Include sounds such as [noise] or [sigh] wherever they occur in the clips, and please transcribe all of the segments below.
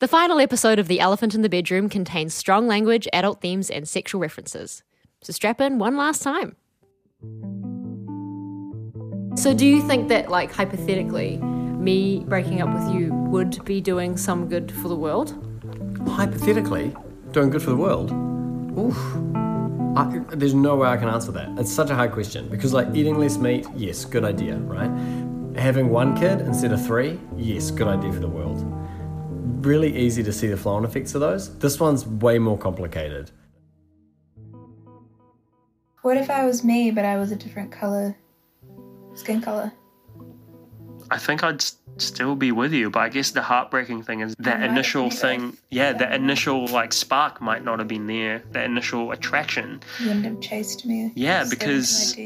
The final episode of The Elephant in the Bedroom contains strong language, adult themes, and sexual references. So strap in one last time. So, do you think that, like, hypothetically, me breaking up with you would be doing some good for the world? Hypothetically, doing good for the world? Oof. I, there's no way I can answer that. It's such a hard question because, like, eating less meat, yes, good idea, right? Having one kid instead of three, yes, good idea for the world. Really easy to see the flow on effects of those. This one's way more complicated. What if I was me, but I was a different color, skin color? I think I'd still be with you, but I guess the heartbreaking thing is that might have initial thing. like- Yeah, that initial like spark might not have been there. That initial attraction. You wouldn't have chased me. Yeah, because-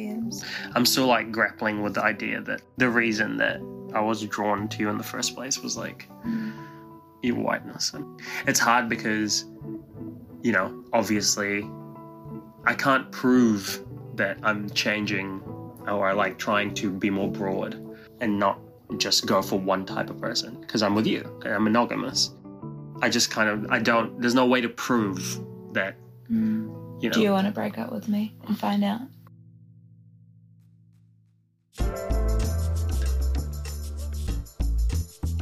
I'm still like grappling with the idea that the reason that I was drawn to you in the first place was like mm. Your whiteness. And it's hard because, you know, obviously, I can't prove that I'm changing or I like trying to be more broad and not just go for one type of person because I'm with you and I'm monogamous. I just kind of I don't. There's no way to prove that. You know. Do you want to break up with me and find out?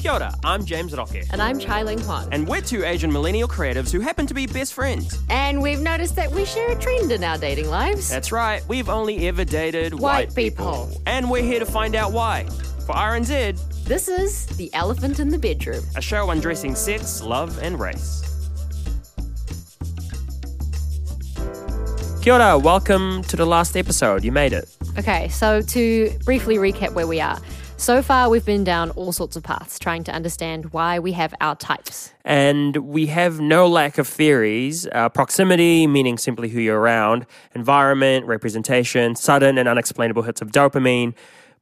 Kia ora, I'm James Roque. And I'm Chye-Ling Kwan. And we're two Asian millennial creatives who happen to be best friends. And we've noticed that we share a trend in our dating lives. That's right, we've only ever dated White people. And we're here to find out why. For RNZ, This is The Elephant in the Bedroom. a show undressing sex, love, and race. Kia ora, welcome to the last episode. You made it. Okay, so to briefly recap where we are. So far, we've been down all sorts of paths trying to understand why we have our types. And we have no lack of theories. Uh, proximity, meaning simply who you're around, environment, representation, sudden and unexplainable hits of dopamine.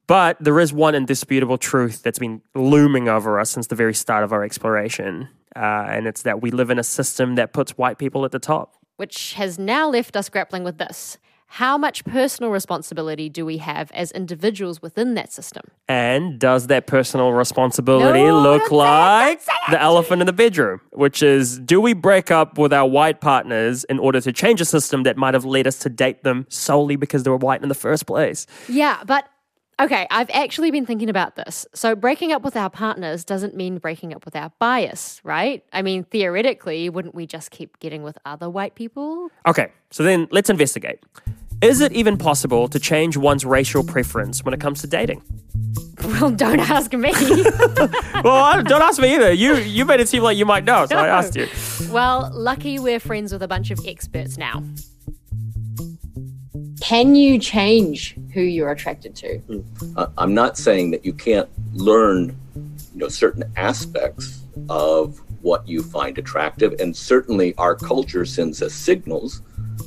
But there is one indisputable truth that's been looming over us since the very start of our exploration. Uh, and it's that we live in a system that puts white people at the top. which has now left us grappling with this. How much personal responsibility do we have as individuals within that system? And does that personal responsibility No, look don't say it, like don't say it. the elephant in the bedroom? Which is, do we break up with our white partners in order to change a system that might have led us to date them solely because they were white in the first place? Yeah, but okay, I've actually been thinking about this. So, breaking up with our partners doesn't mean breaking up with our bias, right? I mean, theoretically, wouldn't we just keep getting with other white people? Okay, so then let's investigate. Is it even possible to change one's racial preference when it comes to dating? [laughs] Well, don't ask me. [laughs] Well, don't ask me either. You you made it seem like you might know, so I asked you. well, lucky we're friends with a bunch of experts now. Can you change who you're attracted to? Hmm. I- I'm not saying that you can't learn, you know, certain aspects of what you find attractive, and certainly our culture sends us signals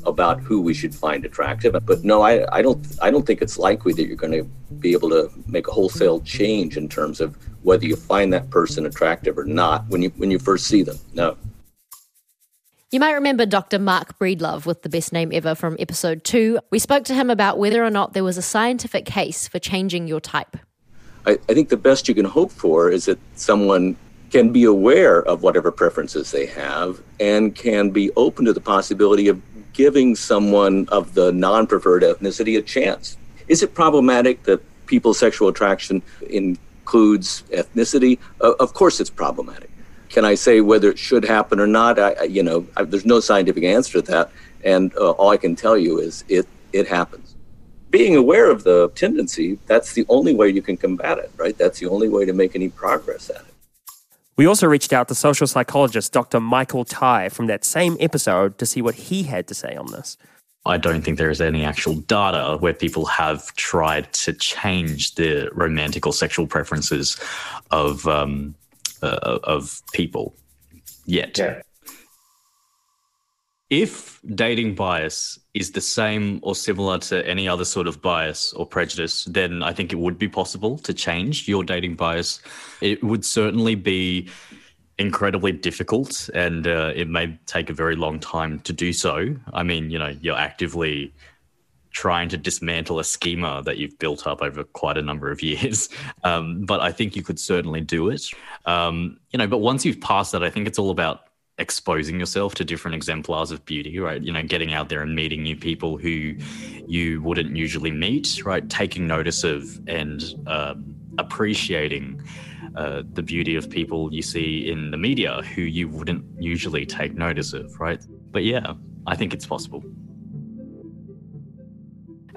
about who we should find attractive. But no, I, I don't I don't think it's likely that you're going to be able to make a wholesale change in terms of whether you find that person attractive or not when you when you first see them. No. You might remember Dr. Marc Breedlove with the best name ever from episode two. We spoke to him about whether or not there was a scientific case for changing your type. I, I think the best you can hope for is that someone can be aware of whatever preferences they have and can be open to the possibility of giving someone of the non preferred ethnicity a chance. Is it problematic that people's sexual attraction includes ethnicity? Uh, of course, it's problematic. Can I say whether it should happen or not? I, I you know, I, there's no scientific answer to that, and uh, all I can tell you is it it happens. Being aware of the tendency, that's the only way you can combat it, right? That's the only way to make any progress at it. We also reached out to social psychologist Dr. Michael Thai from that same episode to see what he had to say on this. I don't think there is any actual data where people have tried to change the romantic or sexual preferences of um, uh, of people yet. Yeah. If dating bias is the same or similar to any other sort of bias or prejudice, then I think it would be possible to change your dating bias. It would certainly be incredibly difficult and uh, it may take a very long time to do so. I mean, you know, you're actively trying to dismantle a schema that you've built up over quite a number of years. [laughs] Um, but I think you could certainly do it. Um, you know, but once you've passed that, I think it's all about exposing yourself to different exemplars of beauty, right? You know, getting out there and meeting new people who you wouldn't usually meet, right? Taking notice of and um, appreciating uh, the beauty of people you see in the media who you wouldn't usually take notice of, right? But yeah, I think it's possible.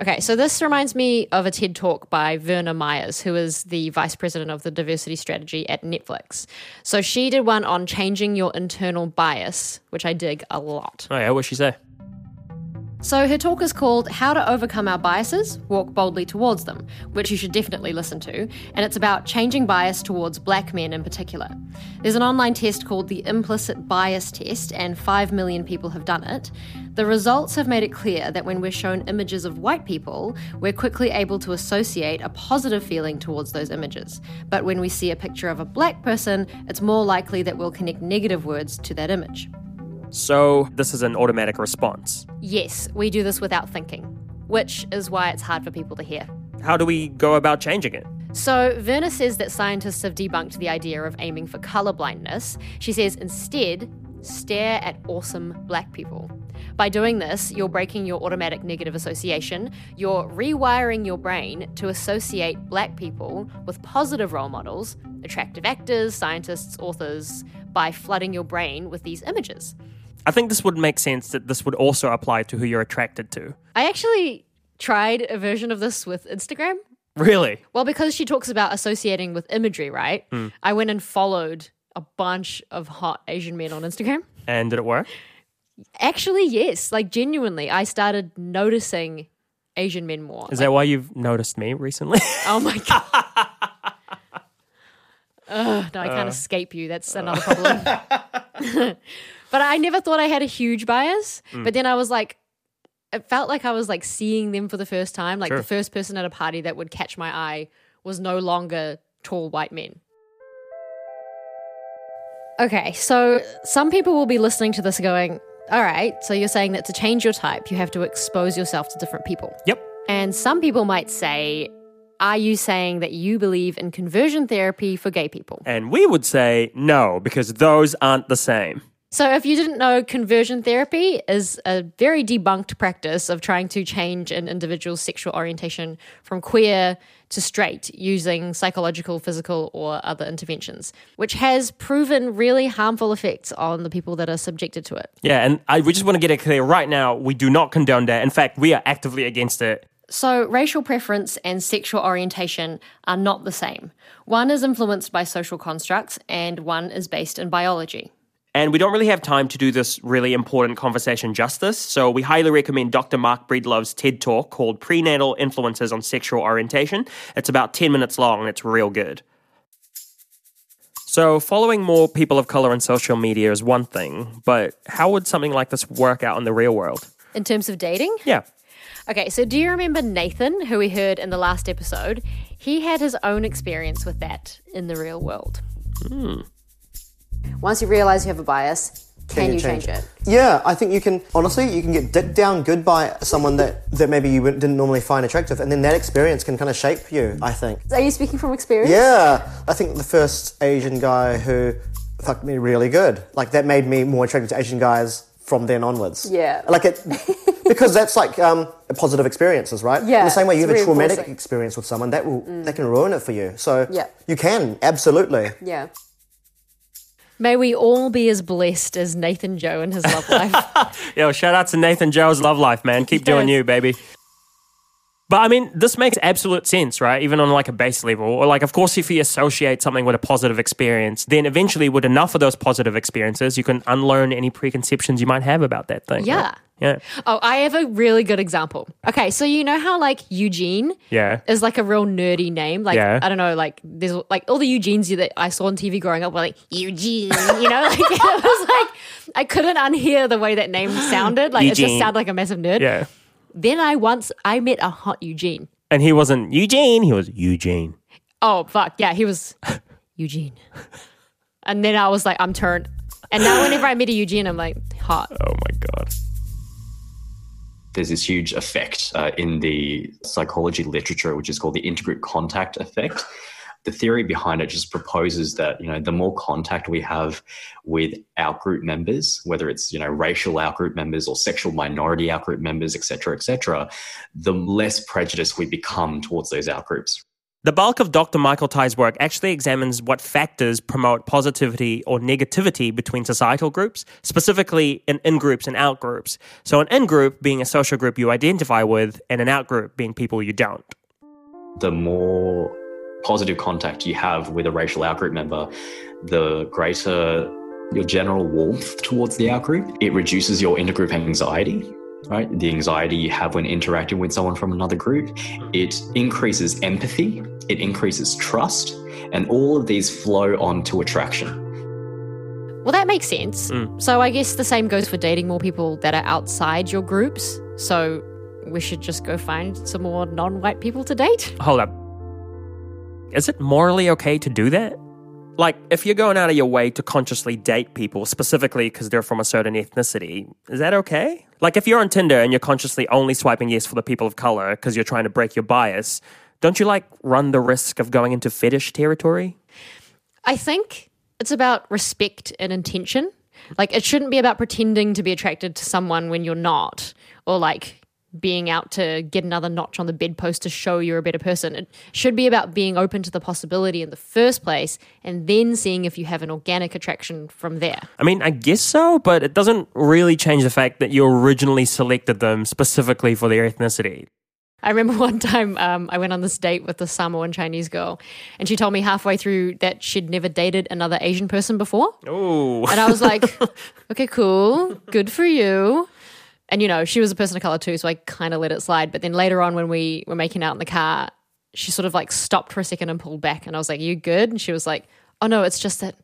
Okay, so this reminds me of a TED talk by Verna Myers, who is the vice president of the diversity strategy at Netflix. So she did one on changing your internal bias, which I dig a lot. Oh, yeah, what'd she say? So her talk is called How to Overcome Our Biases, Walk Boldly Towards Them, which you should definitely listen to, and it's about changing bias towards black men in particular. There's an online test called the Implicit Bias Test, and 5 million people have done it. The results have made it clear that when we're shown images of white people, we're quickly able to associate a positive feeling towards those images. But when we see a picture of a black person, it's more likely that we'll connect negative words to that image. So, this is an automatic response. Yes, we do this without thinking, which is why it's hard for people to hear. How do we go about changing it? So, Verna says that scientists have debunked the idea of aiming for colorblindness. She says instead, stare at awesome black people. By doing this, you're breaking your automatic negative association. You're rewiring your brain to associate black people with positive role models, attractive actors, scientists, authors, by flooding your brain with these images. I think this would make sense that this would also apply to who you're attracted to. I actually tried a version of this with Instagram. Really? Well, because she talks about associating with imagery, right? Hmm. I went and followed a bunch of hot Asian men on Instagram. And did it work? Actually, yes. Like, genuinely, I started noticing Asian men more. Is that why you've noticed me recently? [laughs] Oh my God. [laughs] Ugh, no, I can't uh. escape you. That's another problem. [laughs] but I never thought I had a huge bias. Mm. But then I was like, it felt like I was like seeing them for the first time. Like Sure. the first person at a party that would catch my eye was no longer tall white men. Okay, so some people will be listening to this going, all right, so you're saying that to change your type, you have to expose yourself to different people. yep. And some people might say, are you saying that you believe in conversion therapy for gay people? And we would say no, because those aren't the same. So, if you didn't know, conversion therapy is a very debunked practice of trying to change an individual's sexual orientation from queer to straight using psychological, physical, or other interventions, which has proven really harmful effects on the people that are subjected to it. Yeah, and I, we just want to get it clear right now. We do not condone that. In fact, we are actively against it. So, racial preference and sexual orientation are not the same. One is influenced by social constructs, and one is based in biology. And we don't really have time to do this really important conversation justice, so we highly recommend Dr. Marc Breedlove's TED Talk called Prenatal Influences on Sexual Orientation. It's about 10 minutes long and it's real good. So, following more people of color on social media is one thing, but how would something like this work out in the real world? In terms of dating, Yeah. Okay, so do you remember Nathan, who we heard in the last episode? He had his own experience with that in the real world. Hmm. Once you realize you have a bias, can, you change, it? Yeah, I think you can. Honestly, you can get dicked down good by someone that that maybe you didn't normally find attractive, and then that experience can kind of shape you. I think. Are you speaking from experience? Yeah, I think the first Asian guy who fucked me really good, like that made me more attracted to Asian guys from then onwards. Yeah. Like it, [laughs] because that's like um, positive experiences, right? In Yeah, the same way you have a traumatic experience with someone, that will that can ruin it for you. So Yeah. you can absolutely. Yeah. May we all be as blessed as Nathan Joe and his love life. [laughs] Yo, shout out to Nathan Joe's love life, man. Keep doing you, baby. But I mean, this makes absolute sense, right? Even on like a base level. Or like, of course, if you associate something with a positive experience, then eventually with enough of those positive experiences, you can unlearn any preconceptions you might have about that thing. right? Yeah. Yeah. oh, I have a really good example. Okay, so you know how like Eugene Yeah. is like a real nerdy name. Like Yeah. I don't know, like there's like all the Eugenes that I saw on TV growing up were like Eugene, you know, [laughs] like it was like I couldn't unhear the way that name sounded. Like it just sounded like a massive nerd. Yeah. Then I once I met a hot Eugene. And he wasn't Eugene, he was Eugene. Oh fuck yeah, he was [laughs] Eugene. And then I was like, I'm turned. And now whenever I meet a Eugene, I'm like hot. Oh my God. there's this huge effect uh, in the psychology literature, which is called the intergroup contact effect. The theory behind it just proposes that you know the more contact we have with outgroup members, whether it's you know racial outgroup members or sexual minority outgroup members, et cetera, et cetera, the less prejudiced we become towards those outgroups. The bulk of Dr. Michael Thai's work actually examines what factors promote positivity or negativity between societal groups, specifically in in groups and out groups. So, an in group being a social group you identify with, and an out group being people you don't. the more positive contact you have with a racial outgroup member, the greater your general warmth towards the outgroup. It reduces your intergroup anxiety, right? The anxiety you have when interacting with someone from another group. It increases empathy, it increases trust, and all of these flow on to attraction. Well, that makes sense. Hmm. So I guess the same goes for dating more people that are outside your groups. So we should just go find some more non-white people to date. Hold up. Is it morally okay to do that? Like, if you're going out of your way to consciously date people specifically because they're from a certain ethnicity, is that okay? Like, if you're on Tinder and you're consciously only swiping yes for the people of color because you're trying to break your bias, don't you like run the risk of going into fetish territory? I think it's about respect and intention. Like it shouldn't be about pretending to be attracted to someone when you're not, or like being out to get another notch on the bedpost to show you're a better person. It should be about being open to the possibility in the first place and then seeing if you have an organic attraction from there. I mean, I guess so, but it doesn't really change the fact that you originally selected them specifically for their ethnicity. I remember [laughs] one time um, I went on this date with a Samoan Chinese girl, and she told me halfway through that she'd never dated another Asian person before. Oh. And I was like, [laughs] okay, cool, good for you. And you know, she was a person of color too, so I kind of let it slide. But then later on, when we were making out in the car, she sort of like stopped for a second and pulled back. And I was like, "You good?" And she was like, "Oh no, it's just that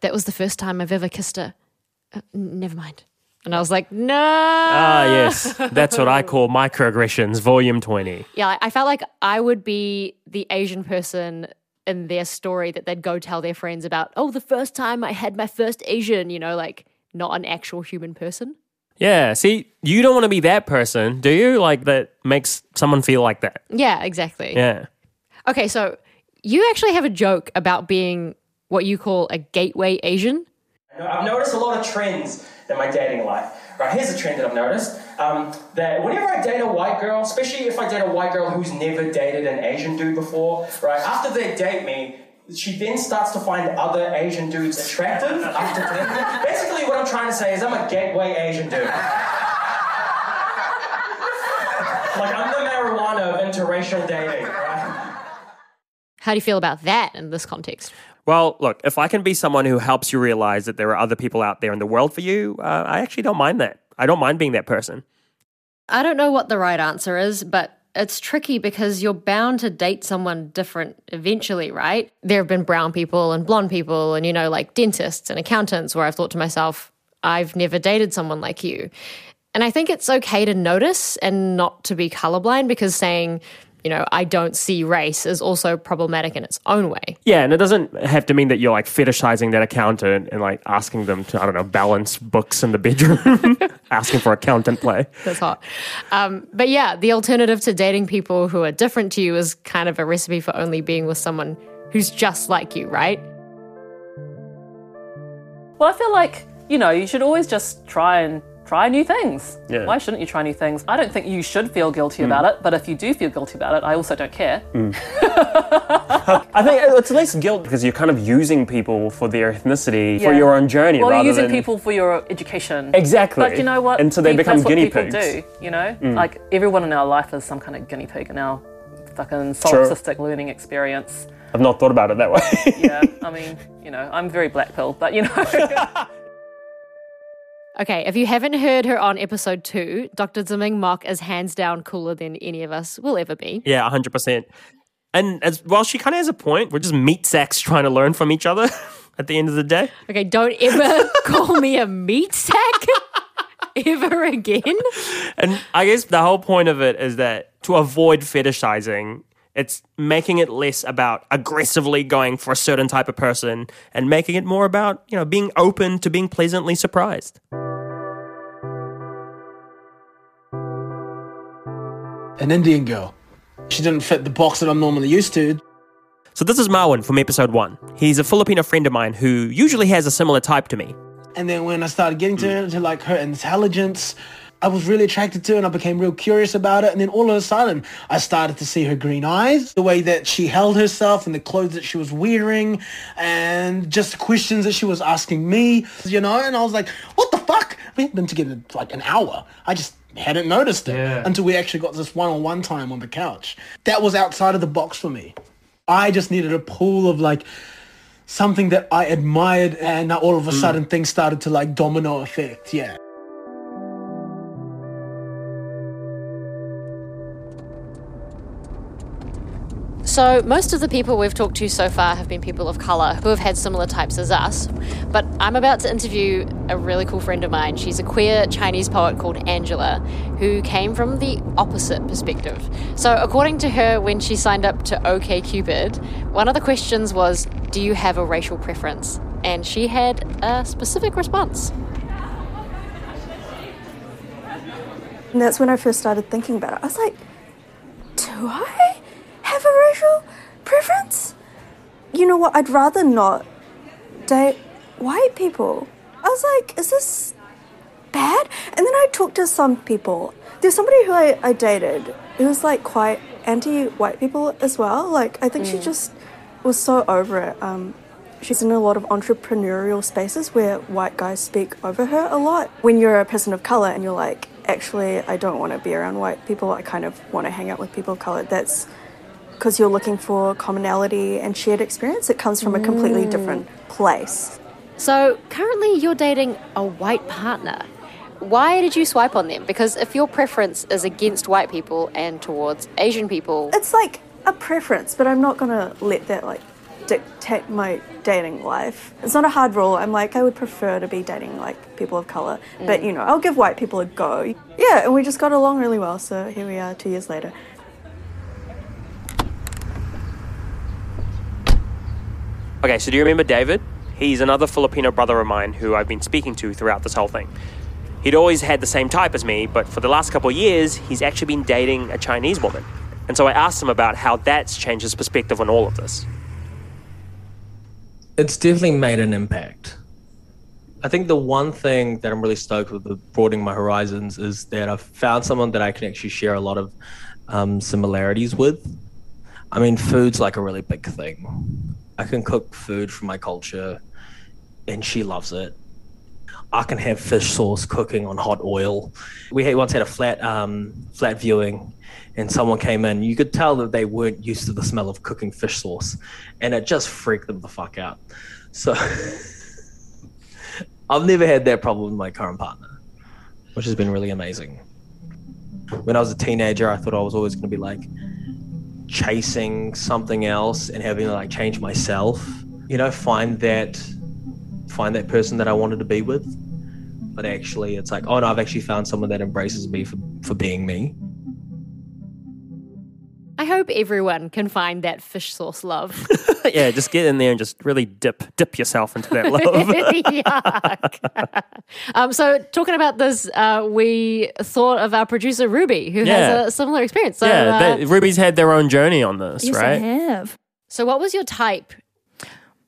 that was the first time I've ever kissed her. Uh, never mind." And I was like, "No." Ah, yes. [laughs] That's what I call microaggressions, volume 20. Yeah, I- I felt like I would be the Asian person in their story that they'd go tell their friends about, oh, the first time I had my first Asian, you know, like not an actual human person. Yeah, see, you don't want to be that person, do you? Like, that makes someone feel like that. Yeah, exactly. Yeah. Okay, so you actually have a joke about being what you call a gateway Asian. I've noticed a lot of trends in my dating life. Right, here's a trend that I've noticed. Um, that whenever I date a white girl, especially if I date a white girl who's never dated an Asian dude before, right, after they date me, she then starts to find other Asian dudes attractive. after [laughs] Basically, what I'm trying to say is I'm a gateway Asian dude. like, I'm the marijuana of interracial dating, right? How do you feel about that in this context? Well, look, if I can be someone who helps you realize that there are other people out there in the world for you, uh, I actually don't mind that. I don't mind being that person. I don't know what the right answer is, but it's tricky because you're bound to date someone different eventually, right? There have been brown people and blonde people, and you know, like dentists and accountants, where I've thought to myself, I've never dated someone like you. And I think it's okay to notice and not to be colorblind because saying, you know, I don't see race is also problematic in its own way. Yeah, and it doesn't have to mean that you're like fetishizing that accountant and like asking them to, I don't know, balance books in the bedroom, [laughs] asking for accountant play. That's hot. Um, but yeah, the alternative to dating people who are different to you is kind of a recipe for only being with someone who's just like you, right? Well, I feel like, you know, you should always just try and try new things. Yeah. Why shouldn't you try new things? I don't think you should feel guilty Mm. about it, but if you do feel guilty about it, I also don't care. [laughs] I think it's less guilt because you're kind of using people for their ethnicity for your own journey Well, you're using than people for your education. Exactly. But you know what? And so they become that's what guinea people pigs. Do you know? Mm. Like everyone in our life is some kind of guinea pig in our fucking solipsistic learning experience. I've not thought about it that way. Yeah, I [laughs] mean, you know, I'm very black pill, but you know. [laughs] Okay, if you haven't heard her on episode two, Dr. Ziming Mok is hands down cooler than any of us will ever be. yeah, 100%. And as while she kind of has a point, we're just meat sacks trying to learn from each other [laughs] at the end of the day. Okay, don't ever [laughs] call me a meat sack [laughs] ever again. And I guess the whole point of it is that to avoid fetishizing, it's making it less about aggressively going for a certain type of person and making it more about, you know, being open to being pleasantly surprised. An Indian girl. She didn't fit the box that I'm normally used to. So this is Marwin from episode one. He's a Filipino friend of mine who usually has a similar type to me. And then when I started getting to her, to like her intelligence, I was really attracted to and I became real curious about it. And then all of a sudden, I started to see her green eyes, the way that she held herself and the clothes that she was wearing and just the questions that she was asking me, you know? And I was like, what the fuck? We had been together like an hour. I just hadn't noticed it until we actually got this one-on-one time on the couch. That was outside of the box for me. I just needed a pool of like something that I admired and all of a mm. sudden things started to like domino effect. Yeah. So, most of the people we've talked to so far have been people of colour who have had similar types as us. But I'm about to interview a really cool friend of mine. She's a queer Chinese poet called Angela, who came from the opposite perspective. So, according to her, when she signed up to OKCupid, one of the questions was, Do you have a racial preference? And she had a specific response. And that's when I first started thinking about it. I was like, do I racial preference? You know what? I'd rather not date white people. I was like, is this bad? And then I talked to some people. There's somebody who I, I dated who was like quite anti white people as well. Like, I think she Mm. just was so over it. Um, she's in a lot of entrepreneurial spaces where white guys speak over her a lot. When you're a person of color and you're like, actually, I don't want to be around white people, I kind of want to hang out with people of color, that's because you're looking for commonality and shared experience. It comes from a completely Mm. different place. So, currently you're dating a white partner. Why did you swipe on them? Because if your preference is against white people and towards Asian people, It's like a preference, but I'm not going to let that like dictate my dating life. It's not a hard rule. I'm like, I would prefer to be dating like people of color, but Mm. you know, I'll give white people a go. Yeah, and we just got along really well, so here we are two years later. Okay, so do you remember David? He's another Filipino brother of mine who I've been speaking to throughout this whole thing. He'd always had the same type as me, but for the last couple of years, he's actually been dating a Chinese woman. And so I asked him about how that's changed his perspective on all of this. it's definitely made an impact. I think the one thing that I'm really stoked with the broadening my horizons is that I've found someone that I can actually share a lot of um, similarities with. I mean, food's like a really big thing. I can cook food from my culture, and she loves it. I can have fish sauce cooking on hot oil. We had, once had a flat um, flat viewing, and someone came in. You could tell that they weren't used to the smell of cooking fish sauce, and it just freaked them the fuck out. So [laughs] I've never had that problem with my current partner, which has been really amazing. When I was a teenager, I thought I was always going to be like chasing something else and having to like change myself. You know, find that find that person that I wanted to be with. But actually, it's like, oh no, I've actually found someone that embraces me for, for being me. I hope everyone can find that fish sauce love. [laughs] yeah, just get in there and just really dip dip yourself into that [laughs] love. Um, so, talking about this, uh, we thought of our producer Ruby, who Yeah. has a similar experience. So, yeah, uh, they, Ruby's had their own journey on this, right? I have. So, what was your type?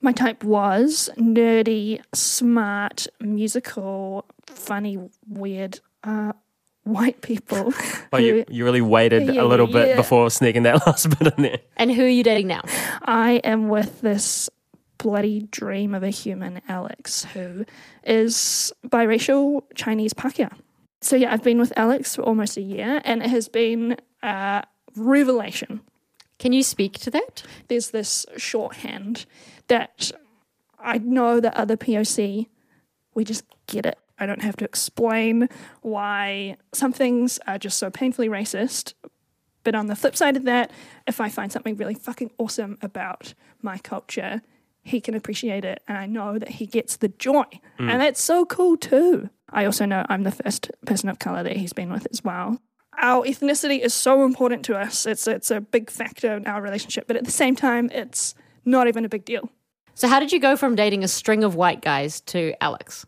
My type was nerdy, smart, musical, funny, weird, uh, white people. [laughs] [laughs] Oh, you, you really waited Yeah, a little bit yeah. before sneaking that [laughs] last bit in there. And who are you dating now? I am with this bloody dream of a human, Alex, who is biracial Chinese Pākehā. So, yeah, I've been with Alex for almost a year, and it has been a revelation. Can you speak to that? There's this shorthand that I know that other POC, we just get it. I don't have to explain why some things are just so painfully racist. But on the flip side of that, if I find something really fucking awesome about my culture, he can appreciate it. And I know that he gets the joy. Mm. And that's so cool too. I also know I'm the first person of color that he's been with as well. Our ethnicity is so important to us. It's it's a big factor in our relationship, but at the same time, it's not even a big deal. So, how did you go from dating a string of white guys to Alex?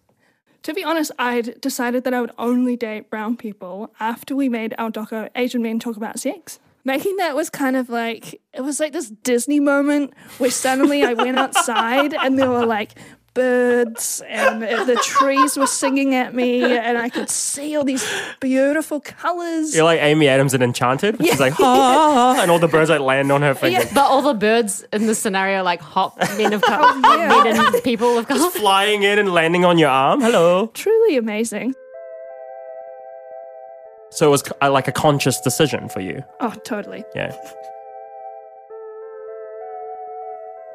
To be honest, I'd decided that I would only date brown people after we made our doco Asian Men Talk About Sex. Making that was kind of like, it was like this Disney moment where suddenly I went outside and there were like birds and the trees were singing at me and I could see all these beautiful colors. You're like Amy Adams in Enchanted. Yeah. She's like, ha, ah, and all the birds like land on her fingers. But all the birds in the scenario, like hop, men of color, Oh, yeah. men and people of color. Just [laughs] flying in and landing on your arm. Hello. Truly amazing. So it was uh, like a conscious decision for you. Oh, totally. Yeah.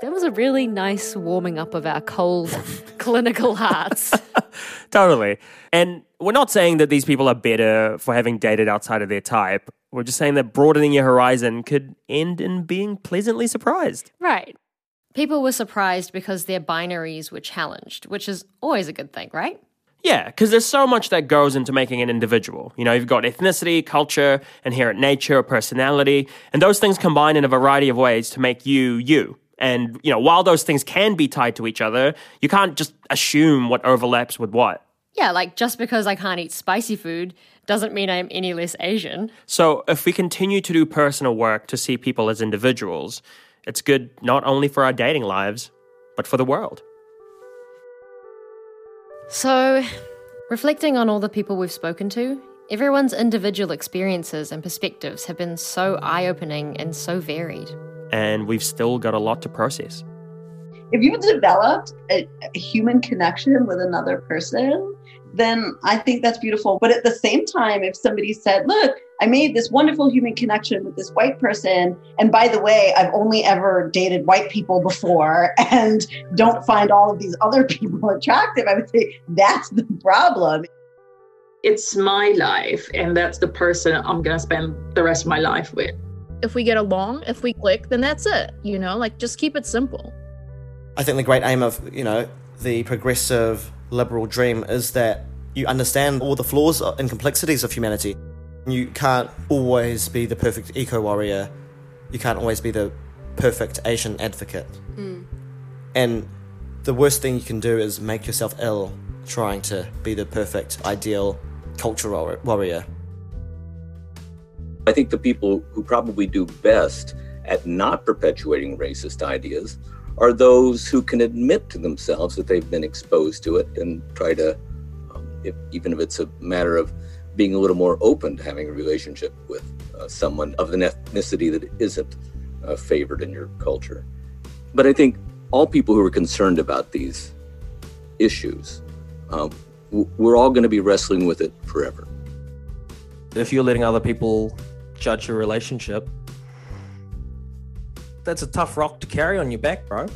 That was a really nice warming up of our cold [laughs] clinical hearts. [laughs] Totally. And we're not saying that these people are better for having dated outside of their type. We're just saying that broadening your horizon could end in being pleasantly surprised. Right. People were surprised because their binaries were challenged, which is always a good thing, right? Yeah, because there's so much that goes into making an individual. You know, you've got ethnicity, culture, inherent nature, personality, and those things combine in a variety of ways to make you you. And, you know, while those things can be tied to each other, you can't just assume what overlaps with what. Yeah, like just because I can't eat spicy food doesn't mean I'm any less Asian. So, if we continue to do personal work to see people as individuals, it's good not only for our dating lives, but for the world. So, reflecting on all the people we've spoken to, everyone's individual experiences and perspectives have been so eye opening and so varied. And we've still got a lot to process. if you've developed a, a human connection with another person, then I think that's beautiful. But at the same time, if somebody said, Look, I made this wonderful human connection with this white person, and by the way, I've only ever dated white people before [laughs] and don't find all of these other people [laughs] attractive, I would say that's the problem. It's my life, and that's the person I'm going to spend the rest of my life with. If we get along, if we click, then that's it. You know, like just keep it simple. I think the great aim of, you know, the progressive liberal dream is that you understand all the flaws and complexities of humanity. You can't always be the perfect eco warrior. You can't always be the perfect Asian advocate. Hmm. And the worst thing you can do is make yourself ill trying to be the perfect, ideal cultural warrior. I think the people who probably do best at not perpetuating racist ideas are those who can admit to themselves that they've been exposed to it and try to, um, if, even if it's a matter of being a little more open to having a relationship with uh, someone of an ethnicity that isn't uh, favored in your culture. But I think all people who are concerned about these issues, um, we're all going to be wrestling with it forever. If you're letting other people judge your relationship, that's a tough rock to carry on your back, bro.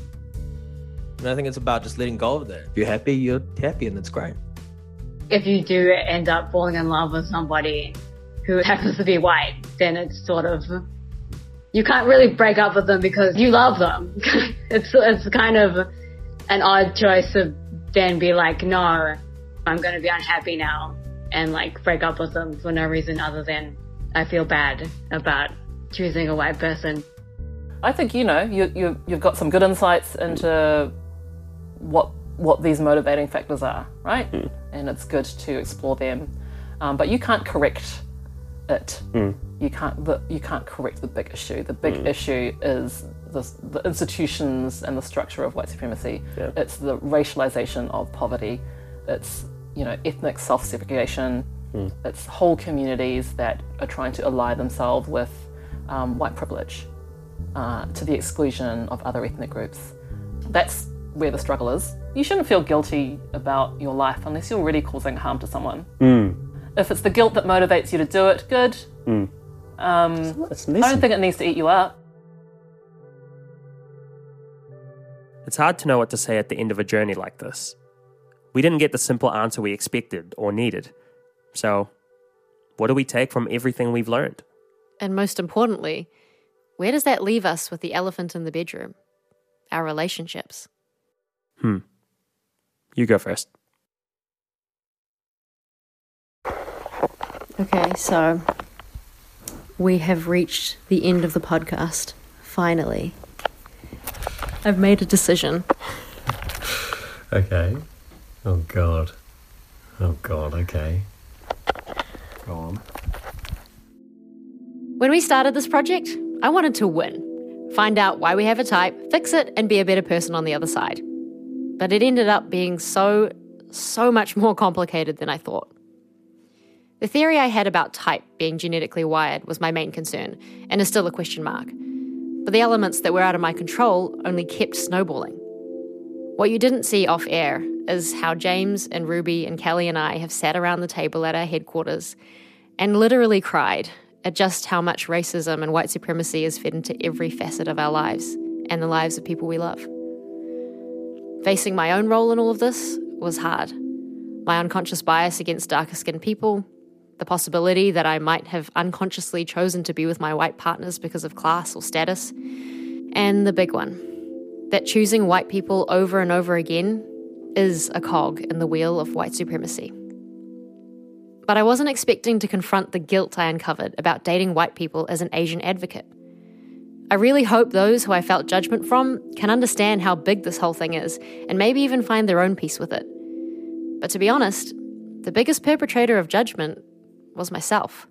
And I think it's about just letting go of that. If you're happy, you're happy, and that's great. if you do end up falling in love with somebody who happens to be white, then it's sort of you can't really break up with them because you love them. [laughs] it's it's kind of an odd choice to then be like, no, I'm going to be unhappy now and like break up with them for no reason other than I feel bad about choosing a white person. I think you know you, you you've got some good insights into what what these motivating factors are, right? Hmm. And it's good to explore them, um, but you can't correct it. Hmm. you can't the, you can't correct the big issue. The big hmm. issue is the, the institutions and the structure of white supremacy. Yeah. It's the racialization of poverty. It's you know ethnic self-segregation. Mm. It's whole communities that are trying to ally themselves with um, white privilege uh, to the exclusion of other ethnic groups. That's where the struggle is. You shouldn't feel guilty about your life unless you're really causing harm to someone. Mm. If it's the guilt that motivates you to do it, good. Mm. Um, I don't think it needs to eat you up. It's hard to know what to say at the end of a journey like this. We didn't get the simple answer we expected or needed. So, what do we take from everything we've learned? And most importantly, where does that leave us with the elephant in the bedroom? Our relationships. Hmm. You go first. Okay, so we have reached the end of the podcast. Finally. I've made a decision. Okay. Oh god. Oh god, okay. When we started this project, I wanted to win. Find out why we have a type, fix it, and be a better person on the other side. But it ended up being so, so much more complicated than I thought. The theory I had about type being genetically wired was my main concern, and is still a question mark. But the elements that were out of my control only kept snowballing. What you didn't see off air is how James and Ruby and Kelly and I have sat around the table at our headquarters and literally cried at just how much racism and white supremacy is fed into every facet of our lives and the lives of people we love. Facing my own role in all of this was hard. My unconscious bias against darker skinned people, the possibility that I might have unconsciously chosen to be with my white partners because of class or status, and the big one that choosing white people over and over again is a cog in the wheel of white supremacy. But I wasn't expecting to confront the guilt I uncovered about dating white people as an Asian advocate. I really hope those who I felt judgment from can understand how big this whole thing is and maybe even find their own peace with it. But to be honest, the biggest perpetrator of judgment was myself.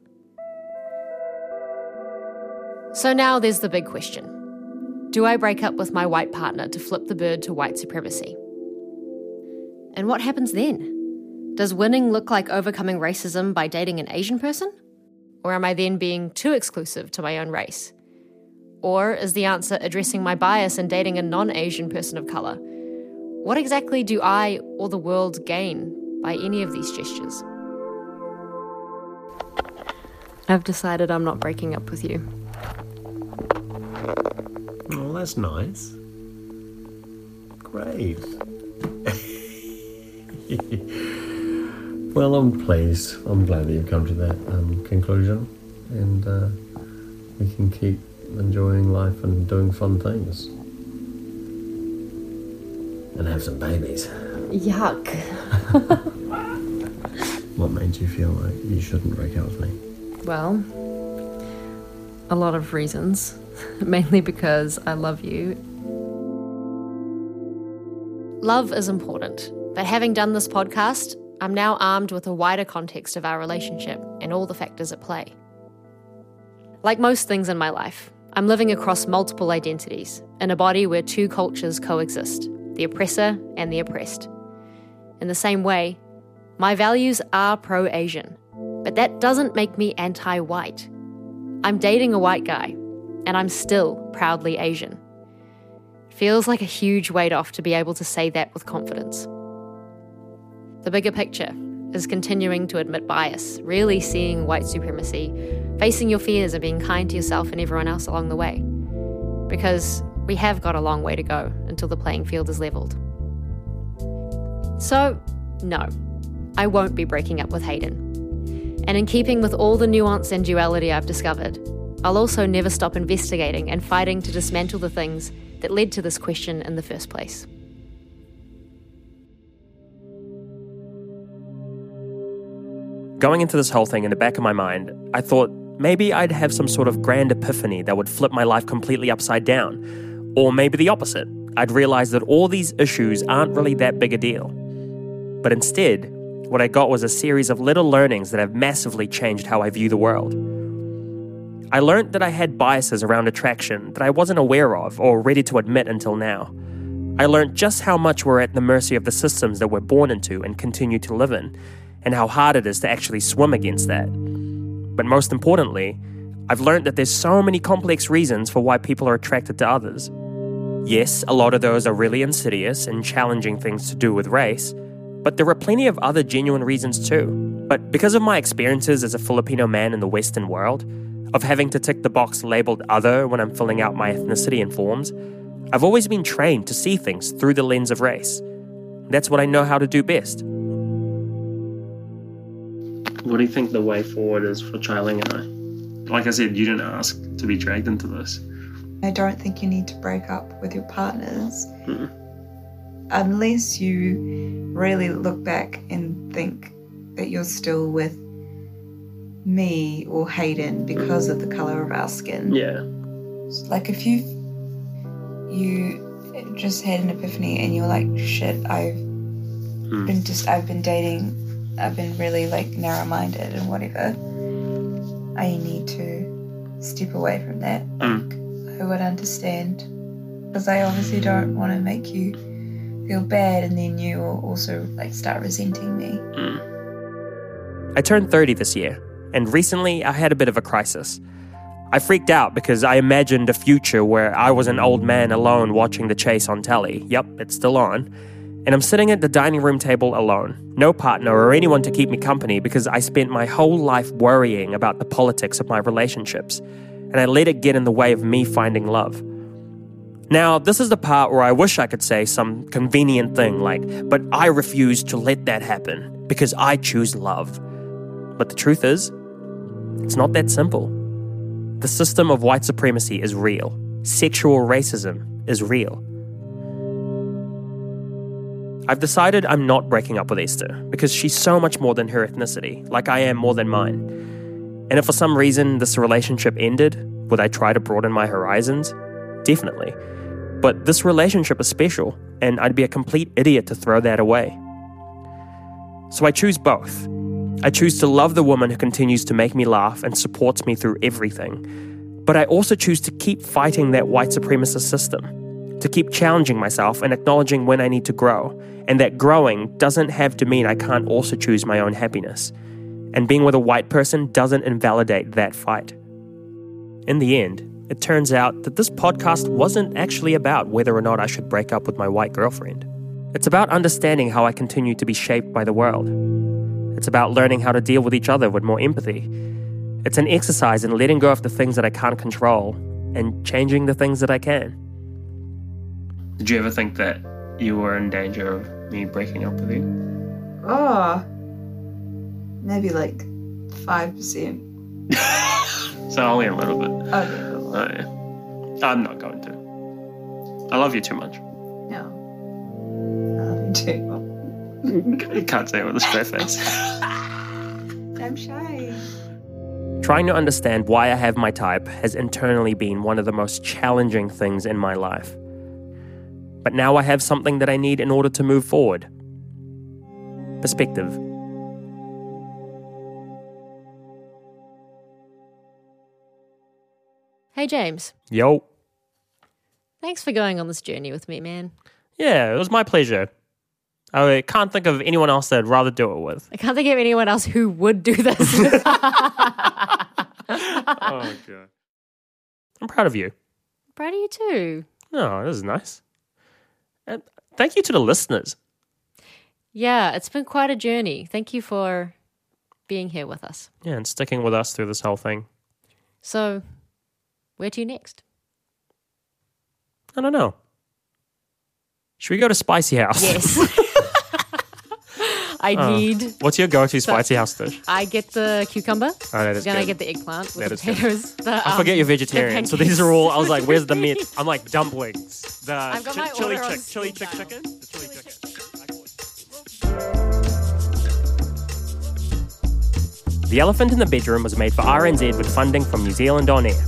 So now there's the big question Do I break up with my white partner to flip the bird to white supremacy? And what happens then? Does winning look like overcoming racism by dating an Asian person? Or am I then being too exclusive to my own race? Or is the answer addressing my bias and dating a non Asian person of colour? What exactly do I or the world gain by any of these gestures? I've decided I'm not breaking up with you. Oh, that's nice. Great. [laughs] [laughs] well, I'm pleased. I'm glad that you've come to that um, conclusion, and uh, we can keep enjoying life and doing fun things, and have some babies. Yuck. [laughs] What made you feel like you shouldn't break up with me? Well, a lot of reasons. [laughs] Mainly because I love you. Love is important, but having done this podcast, I'm now armed with a wider context of our relationship and all the factors at play. Like most things in my life, I'm living across multiple identities in a body where two cultures coexist the oppressor and the oppressed. In the same way, my values are pro Asian, but that doesn't make me anti white. I'm dating a white guy, and I'm still proudly Asian. Feels like a huge weight off to be able to say that with confidence. The bigger picture is continuing to admit bias, really seeing white supremacy, facing your fears, and being kind to yourself and everyone else along the way. Because we have got a long way to go until the playing field is leveled. So, no, I won't be breaking up with Hayden. And in keeping with all the nuance and duality I've discovered, I'll also never stop investigating and fighting to dismantle the things that led to this question in the first place. Going into this whole thing in the back of my mind, I thought maybe I'd have some sort of grand epiphany that would flip my life completely upside down. Or maybe the opposite. I'd realize that all these issues aren't really that big a deal. But instead, what I got was a series of little learnings that have massively changed how I view the world. I learned that I had biases around attraction that I wasn't aware of or ready to admit until now. I learned just how much we're at the mercy of the systems that we're born into and continue to live in, and how hard it is to actually swim against that. But most importantly, I've learned that there's so many complex reasons for why people are attracted to others. Yes, a lot of those are really insidious and challenging things to do with race, but there are plenty of other genuine reasons too. But because of my experiences as a Filipino man in the Western world, of having to tick the box labeled other when I'm filling out my ethnicity and forms, I've always been trained to see things through the lens of race. That's what I know how to do best. What do you think the way forward is for Chye-Ling and I? Like I said, you didn't ask to be dragged into this. I don't think you need to break up with your partners hmm. unless you really look back and think that you're still with me or Hayden because of the color of our skin. Yeah. Like if you you just had an epiphany and you're like, shit, I've hmm. been just I've been dating, I've been really like narrow minded and whatever. I need to step away from that. Mm. I would understand because I obviously don't want to make you feel bad and then you will also like start resenting me. Mm. I turned 30 this year, and recently I had a bit of a crisis. I freaked out because I imagined a future where I was an old man alone watching the chase on telly. Yep, it's still on. And I'm sitting at the dining room table alone, no partner or anyone to keep me company because I spent my whole life worrying about the politics of my relationships, and I let it get in the way of me finding love. Now, this is the part where I wish I could say some convenient thing like, but I refuse to let that happen because I choose love. But the truth is, it's not that simple. The system of white supremacy is real. Sexual racism is real. I've decided I'm not breaking up with Esther because she's so much more than her ethnicity, like I am more than mine. And if for some reason this relationship ended, would I try to broaden my horizons? Definitely. But this relationship is special, and I'd be a complete idiot to throw that away. So I choose both. I choose to love the woman who continues to make me laugh and supports me through everything. But I also choose to keep fighting that white supremacist system, to keep challenging myself and acknowledging when I need to grow, and that growing doesn't have to mean I can't also choose my own happiness. And being with a white person doesn't invalidate that fight. In the end, it turns out that this podcast wasn't actually about whether or not I should break up with my white girlfriend. It's about understanding how I continue to be shaped by the world. It's about learning how to deal with each other with more empathy. It's an exercise in letting go of the things that I can't control and changing the things that I can. Did you ever think that you were in danger of me breaking up with you? Oh, maybe like 5%. [laughs] So only a little bit. Okay. Oh, yeah. I'm not going to. I love you too much. No. I love you too. You [laughs] can't say it with a straight face. [laughs] I'm shy. Trying to understand why I have my type has internally been one of the most challenging things in my life. But now I have something that I need in order to move forward perspective. Hey, James. Yo. Thanks for going on this journey with me, man. Yeah, it was my pleasure. I can't think of anyone else that I'd rather do it with. I can't think of anyone else who would do this. [laughs] [laughs] oh, God. I'm proud of you. Proud of you too. Oh, this is nice. And thank you to the listeners. Yeah, it's been quite a journey. Thank you for being here with us. Yeah, and sticking with us through this whole thing. So, where to next? I don't know. Should we go to Spicy House? Yes. [laughs] I Oh. need. What's your go-to Spicy House dish? I get the cucumber. Oh, that is then I get the eggplant with That the good. potatoes. The, I forget um, you're the vegetarian, so these are all. I was like, "Where's the meat?" [laughs] I'm like dumplings. The I've got chi- my chili chick, chili chick chicken. The chili chicken. The Elephant in the Bedroom was made for RNZ with funding from New Zealand On Air.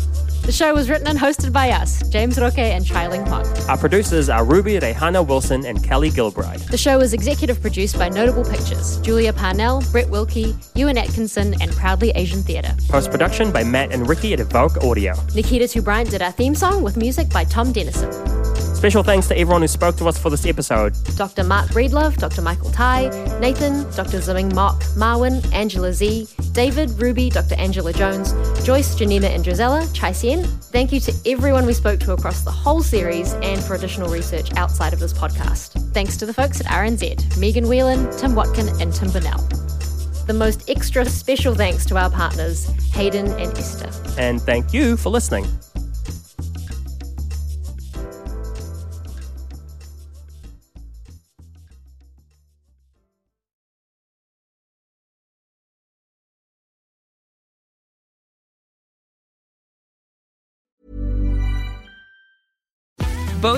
The show was written and hosted by us, James Roque and Chye-Ling Pong. Our producers are Ruby Rehana Wilson and Kelly Gilbride. The show was executive produced by Notable Pictures, Julia Parnell, Brett Wilkie, Ewan Atkinson, and Proudly Asian Theatre. Post production by Matt and Ricky at Evoke Audio. Nikita Tubriant did our theme song with music by Tom Dennison. Special thanks to everyone who spoke to us for this episode. Dr. Marc Breedlove, Dr. Michael Thai, Nathan, Dr. Ziming Mock, Marwin, Angela Z, David, Ruby, Dr. Angela Jones, Joyce, Janina, and Drizella, Chai Sien. Thank you to everyone we spoke to across the whole series and for additional research outside of this podcast. Thanks to the folks at RNZ, Megan Whelan, Tim Watkin, and Tim Burnell. The most extra special thanks to our partners, Hayden and Esther. And thank you for listening.